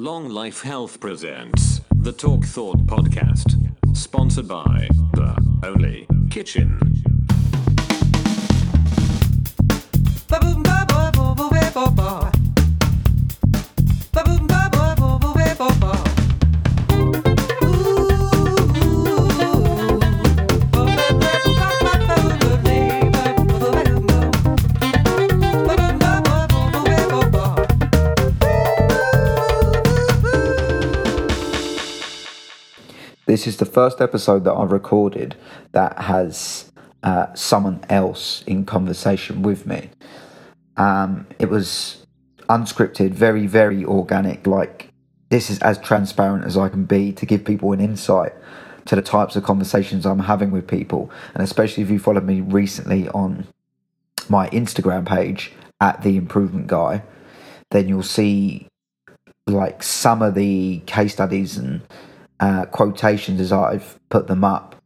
Long Life Health presents the Talk Thought podcast, sponsored by the Only Kitchen. This is the first episode that I've recorded that has uh, someone else in conversation with me. Um, it was unscripted, very, very organic. Like, this is as transparent as I can be to give people an insight to the types of conversations I'm having with people. And especially if you followed me recently on my Instagram page at The Improvement Guy, then you'll see like some of the case studies and uh, quotations as I've put them up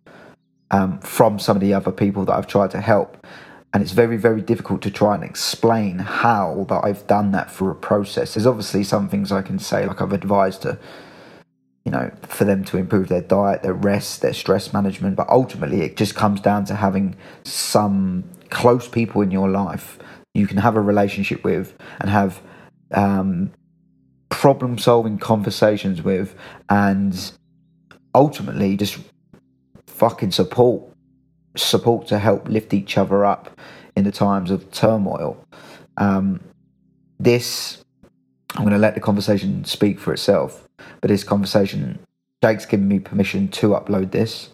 um, from some of the other people that I've tried to help. And it's very, very difficult to try and explain how that I've done that through a process. There's obviously some things I can say, like I've advised to, you know, for them to improve their diet, their rest, their stress management. But ultimately, it just comes down to having some close people in your life you can have a relationship with and have um, problem solving conversations with and ultimately just fucking support support to help lift each other up in the times of turmoil. Um, this i'm going to let the conversation speak for itself but this conversation jake's given me permission to upload this.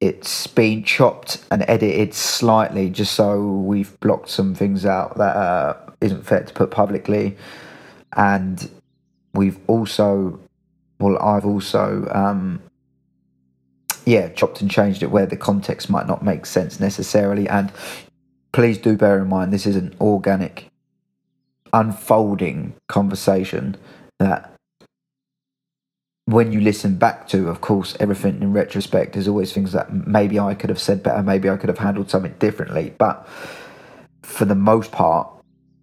It's been chopped and edited slightly just so we've blocked some things out that uh, not fair to put publicly. And we've also i've also um, yeah chopped and changed it where the context might not make sense necessarily. And please do bear in mind this is an organic unfolding conversation that when you listen back to of course everything in retrospect there's always things that maybe i could have said better maybe i could have handled something differently. But for the most part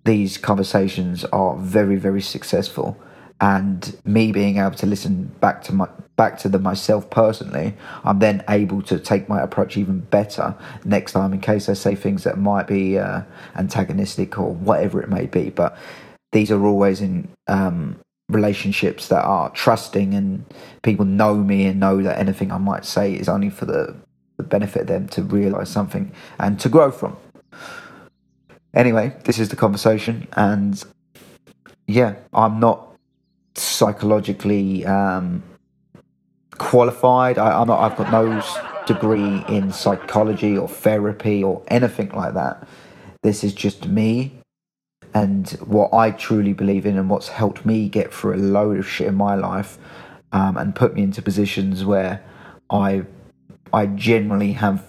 these conversations are very very successful and me being able to listen back to my back to them myself personally i'm then able to take my approach even better next time in case i say things that might be uh, antagonistic or whatever it may be. But these are always in um, relationships that are trusting and people know me and know that anything i might say is only for the, the benefit of them to realize something and to grow from. Anyway this is the conversation and yeah i'm not psychologically um, qualified. I, am not. I've got no degree in psychology or therapy or anything like that. This is just me and what I truly believe in, and what's helped me get through a load of shit in my life, um, and put me into positions where I, I generally have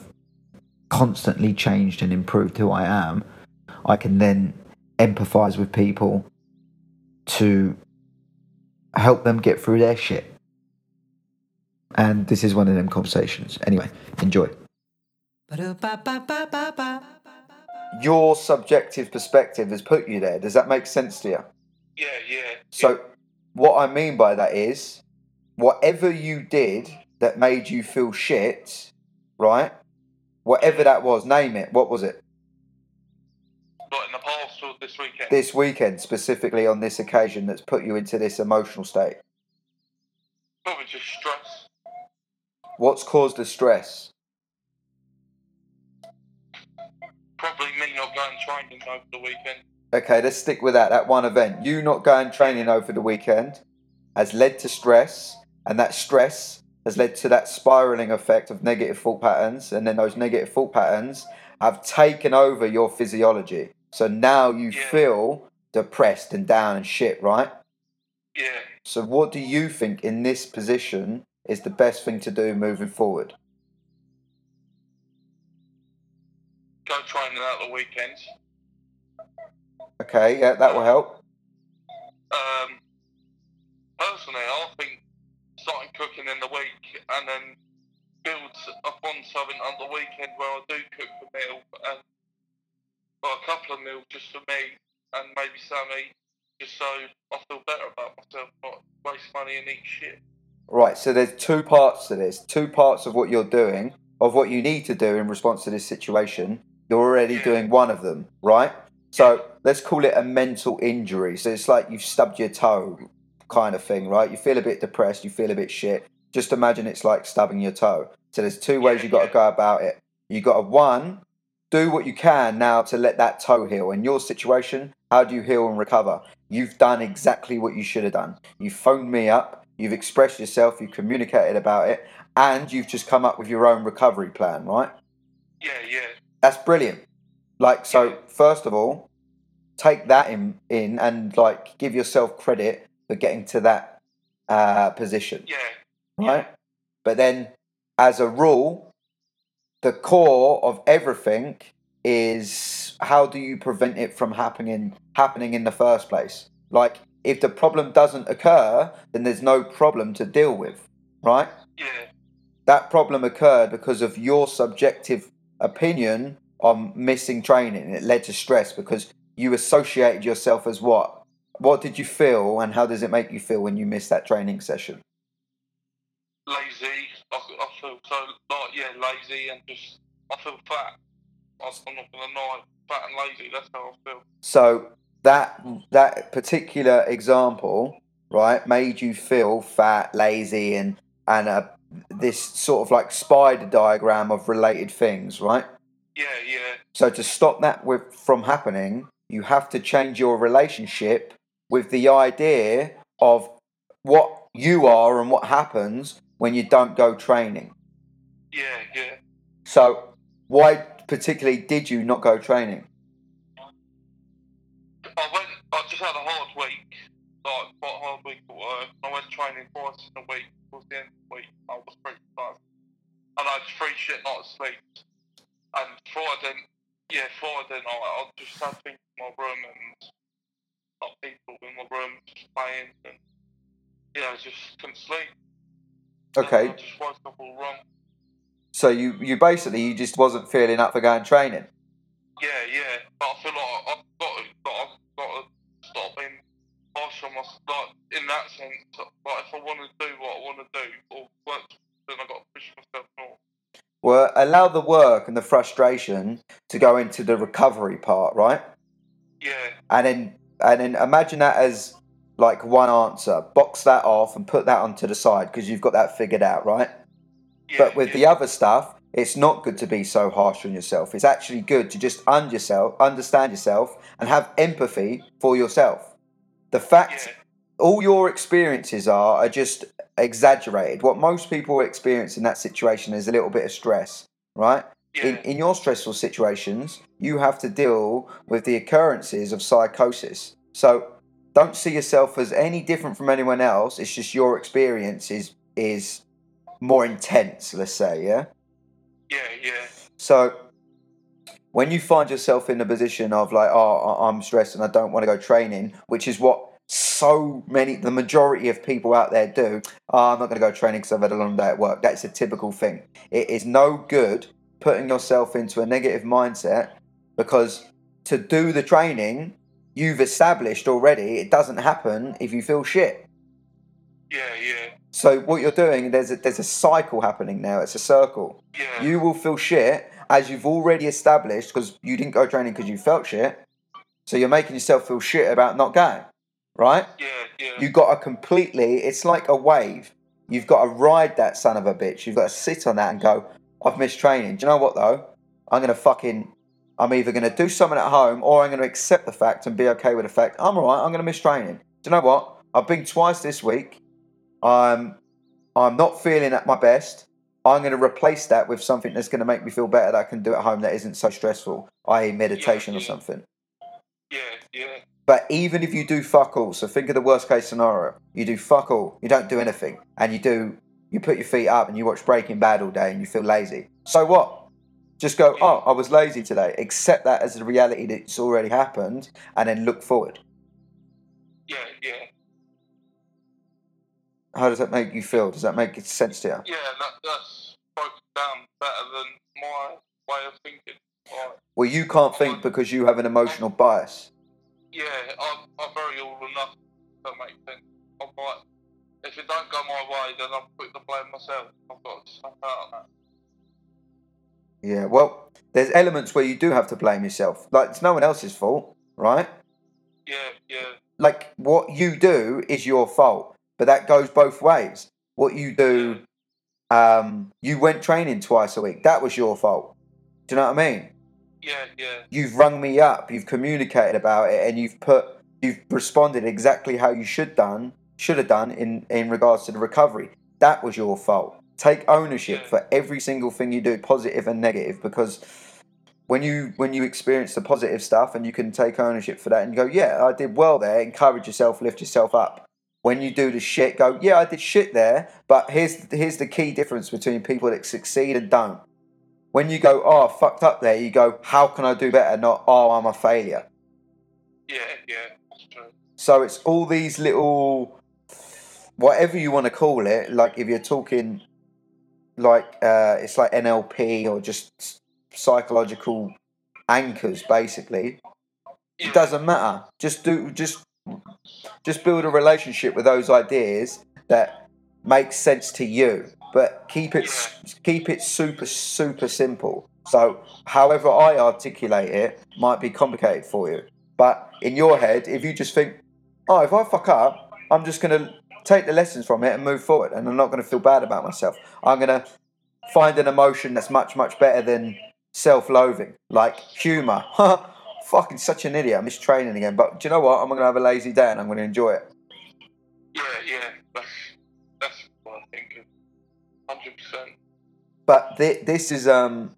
constantly changed and improved who I am. I can then empathize with people to help them get through their shit. And this is one of them conversations. Anyway, enjoy. Your subjective perspective has put you there. Does that make sense to you? Yeah, yeah. So, what I mean by that is, whatever you did that made you feel shit, right? Whatever that was, name it. What was it? Or this weekend? This weekend, specifically on this occasion, that's put you into this emotional state. Probably just stress. What's caused the stress? Probably me not going training over the weekend. Okay, let's stick with that. That one event. You not going training over the weekend has led to stress, and that stress has led to that spiraling effect of negative thought patterns, and then those negative thought patterns have taken over your physiology. So now you Yeah. feel depressed and down and shit, right? Yeah. So what do you think in this position is the best thing to do moving forward? Go training out the weekends. Okay, yeah, that will help. Um, personally, I think starting cooking in the week and then build upon something on the weekend where I do cook a meal and a couple of meals just for me and maybe Sammy, just so I feel better about myself, not waste money and eat shit. Right, so there's two parts to this. Two parts of what you're doing, of what you need to do in response to this situation. You're already Yeah. doing one of them, right? So let's call it a mental injury. So it's like you've stubbed your toe, kind of thing, right? You feel a bit depressed, you feel a bit shit. Just imagine it's like stubbing your toe. So there's two ways you've got to go about it. You got to one, do what you can now to let that toe heal. In your situation, how do you heal and recover? You've done exactly what you should have done. You phoned me up, you've expressed yourself, you've communicated about it, and you've just come up with your own recovery plan, right? Yeah, yeah, That's brilliant. Like, so first of all, take that in, in and like give yourself credit for getting to that uh, position yeah, right? But then, as a rule, the core of everything is how do you prevent it from happening happening in the first place? Like, if the problem doesn't occur, then there's no problem to deal with, right? yeah, That problem occurred because of your subjective opinion on missing training. It led to stress because you associated yourself as what? What did you feel, and how does it make you feel when you miss that training session? lazy. I, I feel so like yeah, lazy and just I feel fat. I'm not gonna lie, fat and lazy. That's how I feel. So that that particular example, right, made you feel fat, lazy, and and uh, this sort of like spider diagram of related things, right? Yeah, yeah, So to stop that with, from happening, you have to change your relationship with the idea of what you are and what happens when you don't go training. yeah, yeah. So why particularly did you not go training? I went. I just had a hard week, like quite a hard week at work. I went training twice in a week. Towards the end of the week, I was pretty tired, and I had three shit nights sleep. And Friday, yeah, Friday night, I just had things in my room and not people in my room just playing, and yeah, I just couldn't sleep. Okay, I just woke up all wrong. so you you basically you just wasn't feeling up for going training. Yeah, yeah, but I feel like I've got to, like, I've got to stop being harsh on myself. Like in that sense, like if I want to do what I want to do or work, then I got to push myself more. Well, allow the work and the frustration to go into the recovery part, right? Yeah, And then and then imagine that as like one answer. Box that off and put that onto the side because you've got that figured out, right? yeah. But with the other stuff, it's not good to be so harsh on yourself. It's actually good to just un yourself, understand yourself, and have empathy for yourself. The fact yeah, all your experiences are are just exaggerated. What most people experience in that situation is a little bit of stress, right? yeah, In, in your stressful situations, you have to deal with the occurrences of psychosis. So don't see yourself as any different from anyone else. It's just your experience is is more intense, let's say, yeah? yeah, yeah, So when you find yourself in a position of like, oh, I'm stressed and I don't want to go training, which is what so many, the majority of people out there do. Oh, I'm not going to go training because I've had a long day at work. That's a typical thing. It is no good putting yourself into a negative mindset because to do the training, you've established already it doesn't happen if you feel shit. yeah, yeah, So what you're doing, there's a, there's a cycle happening now. It's a circle yeah, you will feel shit as you've already established because you didn't go training because you felt shit. So you're making yourself feel shit about not going, right? yeah, yeah, You've got to completely, it's like a wave. You've got to ride that son of a bitch. You've got to sit on that and go, I've missed training. Do you know what though? I'm going to fucking, I'm either going to do something at home or I'm going to accept the fact and be okay with the fact I'm all right, I'm going to miss training. Do you know what? I've been twice this week. I'm, I'm not feeling at my best. I'm going to replace that with something that's going to make me feel better that I can do at home that isn't so stressful, i.e., meditation or yeah. something. yeah, yeah, But even if you do fuck all, so think of the worst case scenario. You do fuck all, you don't do anything, and you do, you put your feet up and you watch Breaking Bad all day and you feel lazy. So what? Just go, oh, I was lazy today. Accept that as a reality that's already happened and then look forward. yeah, yeah, How does that make you feel? Does that make sense to you? yeah. That, that's broken down better than my way of thinking. Like, Well, you can't think because you have an emotional bias. yeah, I'm, I'm very all or nothing. If that makes sense. I'm like don't go my way, then I'm quick to blame myself. I've got to snap out of that. Yeah, well, there's elements where you do have to blame yourself. Like, it's no one else's fault, right? Yeah, yeah, Like, what you do is your fault, but that goes both ways. What you do, um, you went training twice a week. That was your fault. Do you know what I mean? yeah, yeah, You've rung me up, you've communicated about it, and you've put, you've responded exactly how you should done, should have done in in regards to the recovery. That was your fault. Take ownership for every single thing you do, positive and negative, because when you when you experience the positive stuff and you can take ownership for that and go, yeah, I did well there. Encourage yourself, lift yourself up. When you do the shit, go, yeah, I did shit there, but here's here's the key difference between people that succeed and don't. When you go, oh, I fucked up there, you go, how can I do better? Not, oh, I'm a failure. yeah, yeah. So it's all these little, whatever you want to call it. Like if you're talking, like uh, it's like NLP or just psychological anchors, basically. It doesn't matter. Just do, just, just build a relationship with those ideas that makes sense to you. But keep it, keep it super, super simple. So however I articulate it might be complicated for you. But in your head, if you just think, oh, if I fuck up, I'm just to take the lessons from it and move forward. And I'm not going to feel bad about myself. I'm going to find an emotion that's much, much better than self loathing, like humour. Fucking such an idiot. I miss training again. But do you know what? I'm going to have a lazy day and I'm going to enjoy it. yeah, yeah. That's that's what I'm thinking. Hundred percent. But thi- this is um,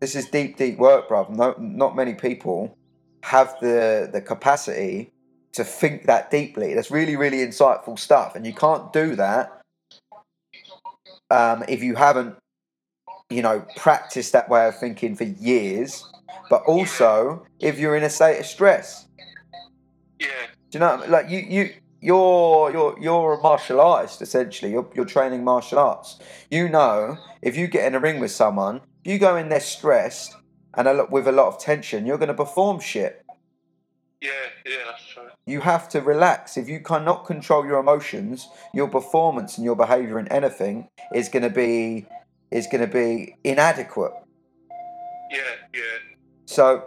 this is deep, deep work, bruv. No, not many people have the the capacity to think that deeply. That's really, really insightful stuff, and you can't do that um, if you haven't, you know, practiced that way of thinking for years. But also, if you're in a state of stress, Yeah, do you know? I mean? Like you, you, you're you're you're a martial artist essentially. You're you're training martial arts. You know, if you get in a ring with someone, you go in there stressed and a lot with a lot of tension, you're going to perform shit. yeah, yeah. That's true. You have to relax. If you cannot control your emotions, your performance and your behavior in anything is going to be is going to be inadequate. Yeah, yeah, So,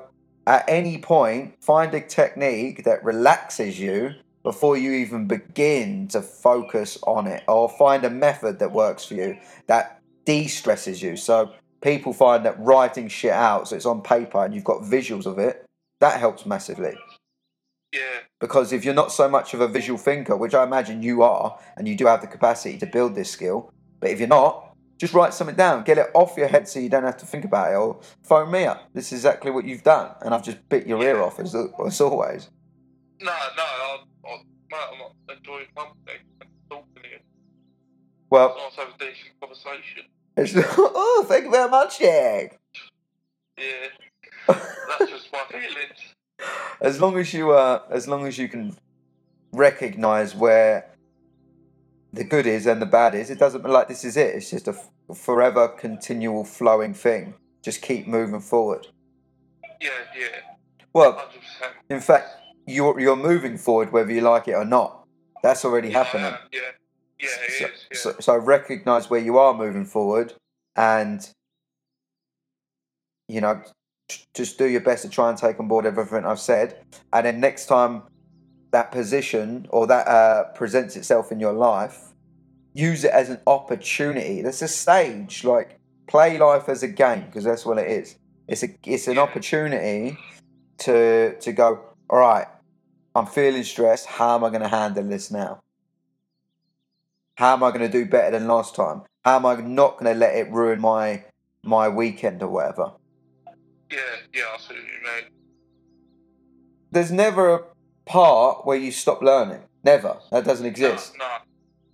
at any point, find a technique that relaxes you before you even begin to focus on it, or find a method that works for you that de stresses you. So, people find that writing shit out so it's on paper and you've got visuals of it, that helps massively. Yeah, Because if you're not so much of a visual thinker, which I imagine you are, and you do have the capacity to build this skill, but if you're not, just write something down, get it off your head so you don't have to think about it, or phone me up. This is exactly what you've done, and I've just bit your ear off as, as always. No, no. I, I, mate, I'm not enjoying company. and Talking to you. Well, Nice to have a decent conversation. it's, oh, thank you very much, Jack. Yeah, that's just my feelings. As long as you uh, as long as you can recognize where the good is and the bad is, it doesn't like this is it. It's just a forever continual flowing thing. Just keep moving forward. Yeah, yeah, Well, hundred percent. in fact, you're you're moving forward whether you like it or not. That's already happening. Yeah, yeah, it is. so, Yeah, so, so recognize where you are moving forward and you know just do your best to try and take on board everything i've said. And then next time that position or that uh, presents itself in your life use it as an opportunity. That's a stage. Like play life as a game because that's what it is. It's a it's an opportunity to to go all right i'm feeling stressed. How am i going to handle this now? How am I going to do better than last time? How am I not going to let it ruin my my weekend or whatever? Yeah, yeah. I see what you mean. There's never a part where you stop learning. Never. That doesn't exist. No, no.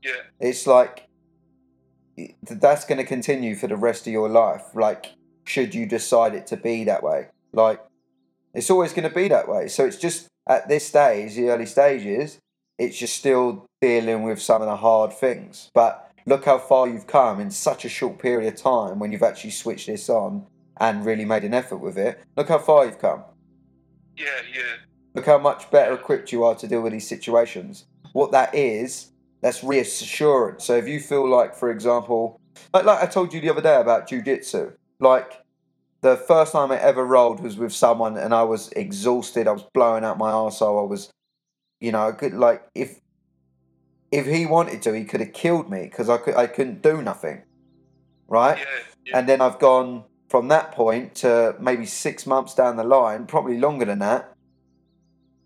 Yeah, It's like that's going to continue for the rest of your life. Like, should you decide it to be that way? Like, it's always going to be that way. So it's just at this stage, the early stages, it's just still dealing with some of the hard things. But look how far you've come in such a short period of time when you've actually switched this on and really made an effort with it. Look how far you've come. yeah, yeah, Look how much better equipped you are to deal with these situations. What that is, That's reassurance. So if you feel like, for example, like, like I told you the other day about jujitsu, like the first time I ever rolled was with someone and I was exhausted. I was blowing out my arsehole. I was, you know, I could like if if he wanted to, he could have killed me because I could I couldn't do nothing, right? Yeah, yeah, And then I've gone from that point to maybe six months down the line, probably longer than that,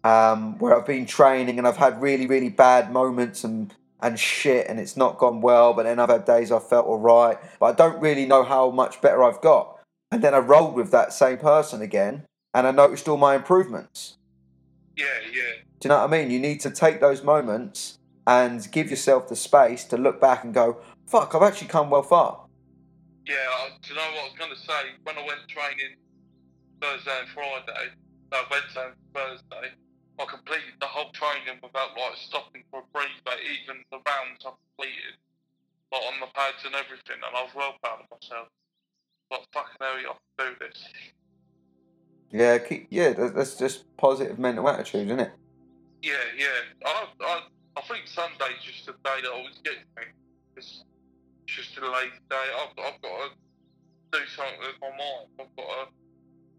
um, where I've been training and I've had really, really bad moments and, and shit, and it's not gone well. But then I've had days I've felt all right, but I don't really know how much better I've got. And then I rolled with that same person again, and I noticed all my improvements. yeah, yeah. Do you know what I mean? You need to take those moments and give yourself the space to look back and go, fuck, I've actually come well far. Yeah, I, do you know what I was going to say? When I went training Thursday and Friday, no, Wednesday and Thursday, I completed the whole training without like stopping for a breather, even the rounds I completed, like on the pads and everything, and I was well proud of myself. Like, fucking hell, I can do this. Yeah, keep, yeah, that's just positive mental attitude, isn't it? Yeah, yeah. I, I, I think Sunday's just a day that always gets me. It's just a lazy day. I've, I've got to do something with my mind. I've got to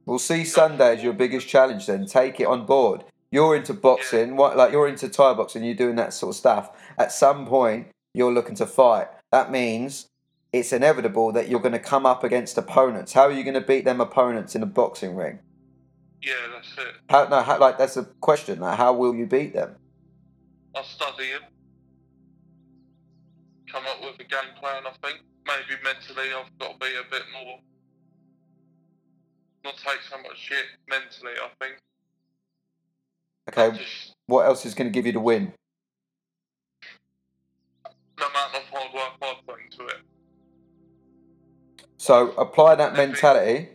We'll see Sunday as your biggest challenge then. Take it on board. You're into boxing, what like you're into Thai boxing, you're doing that sort of stuff. At some point, you're looking to fight. That means it's inevitable that you're going to come up against opponents. How are you going to beat them opponents in a boxing ring? Yeah, that's it. How, no, how, like that's a question. Like, how will you beat them? I'll study him. Come up with a game plan, I think. Maybe mentally I've got to be a bit more. Not take so much shit mentally, I think. Okay, Just what else is going to give you the win? the amount of hard work I put into it. So apply that mentality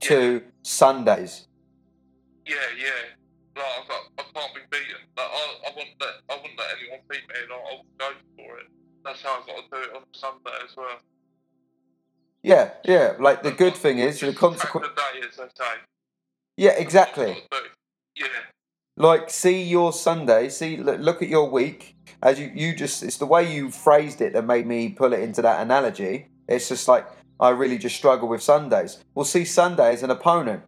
to Sundays. Yeah, yeah. Like, I can't be beaten. Like, I, I wouldn't let, I wouldn't let anyone beat me, and I, I would go for it. That's how I've got to do it on Sunday as well. Yeah, yeah. Like the good thing is the consequence. attack the day, as they say. Yeah, exactly. what I've got to do. Yeah, like see your sunday see look, look at your week as you you just it's the way you phrased it that made me pull it into that analogy it's just like i really just struggle with sundays well see sunday as an opponent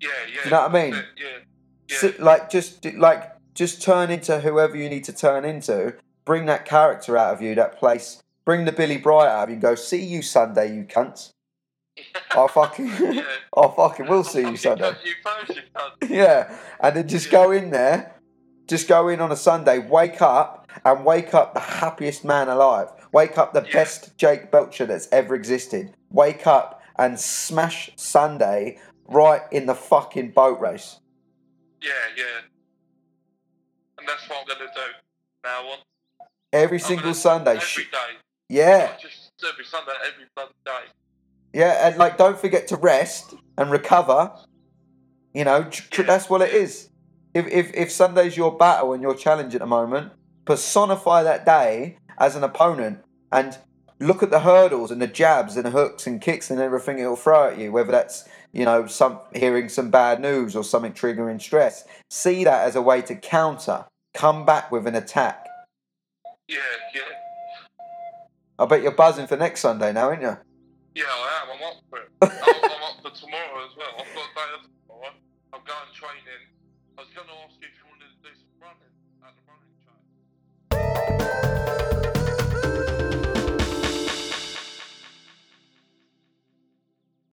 yeah, yeah. you know what I mean? Yeah, yeah. Like just like just turn into whoever you need to turn into bring that character out of you that place bring the billy bright out of you and go see you sunday you cunts i fucking yeah. i fucking will see you sunday You first, you. Yeah, and then just go in there, just go in on a Sunday, wake up, and wake up the happiest man alive. Wake up the Yeah. best Jake Belcher that's ever existed. Wake up and smash Sunday right in the fucking boat race. Yeah, yeah. And that's what I'm gonna do now on. Every single Sunday. Every day. Yeah, just every Sunday, every bloody day. yeah, and like don't forget to rest and recover. You know, tr- Yeah. that's what it is. If, if if Sunday's your battle and your challenge at the moment, personify that day as an opponent and look at the hurdles and the jabs and the hooks and kicks and everything it'll throw at you. Whether that's you know some hearing some bad news or something triggering stress, see that as a way to counter, come back with an attack. Yeah, yeah. I bet you're buzzing for next Sunday now, aren't you? Yeah, I am. I'm up for it. I'm, I'm up for tomorrow as well. I've got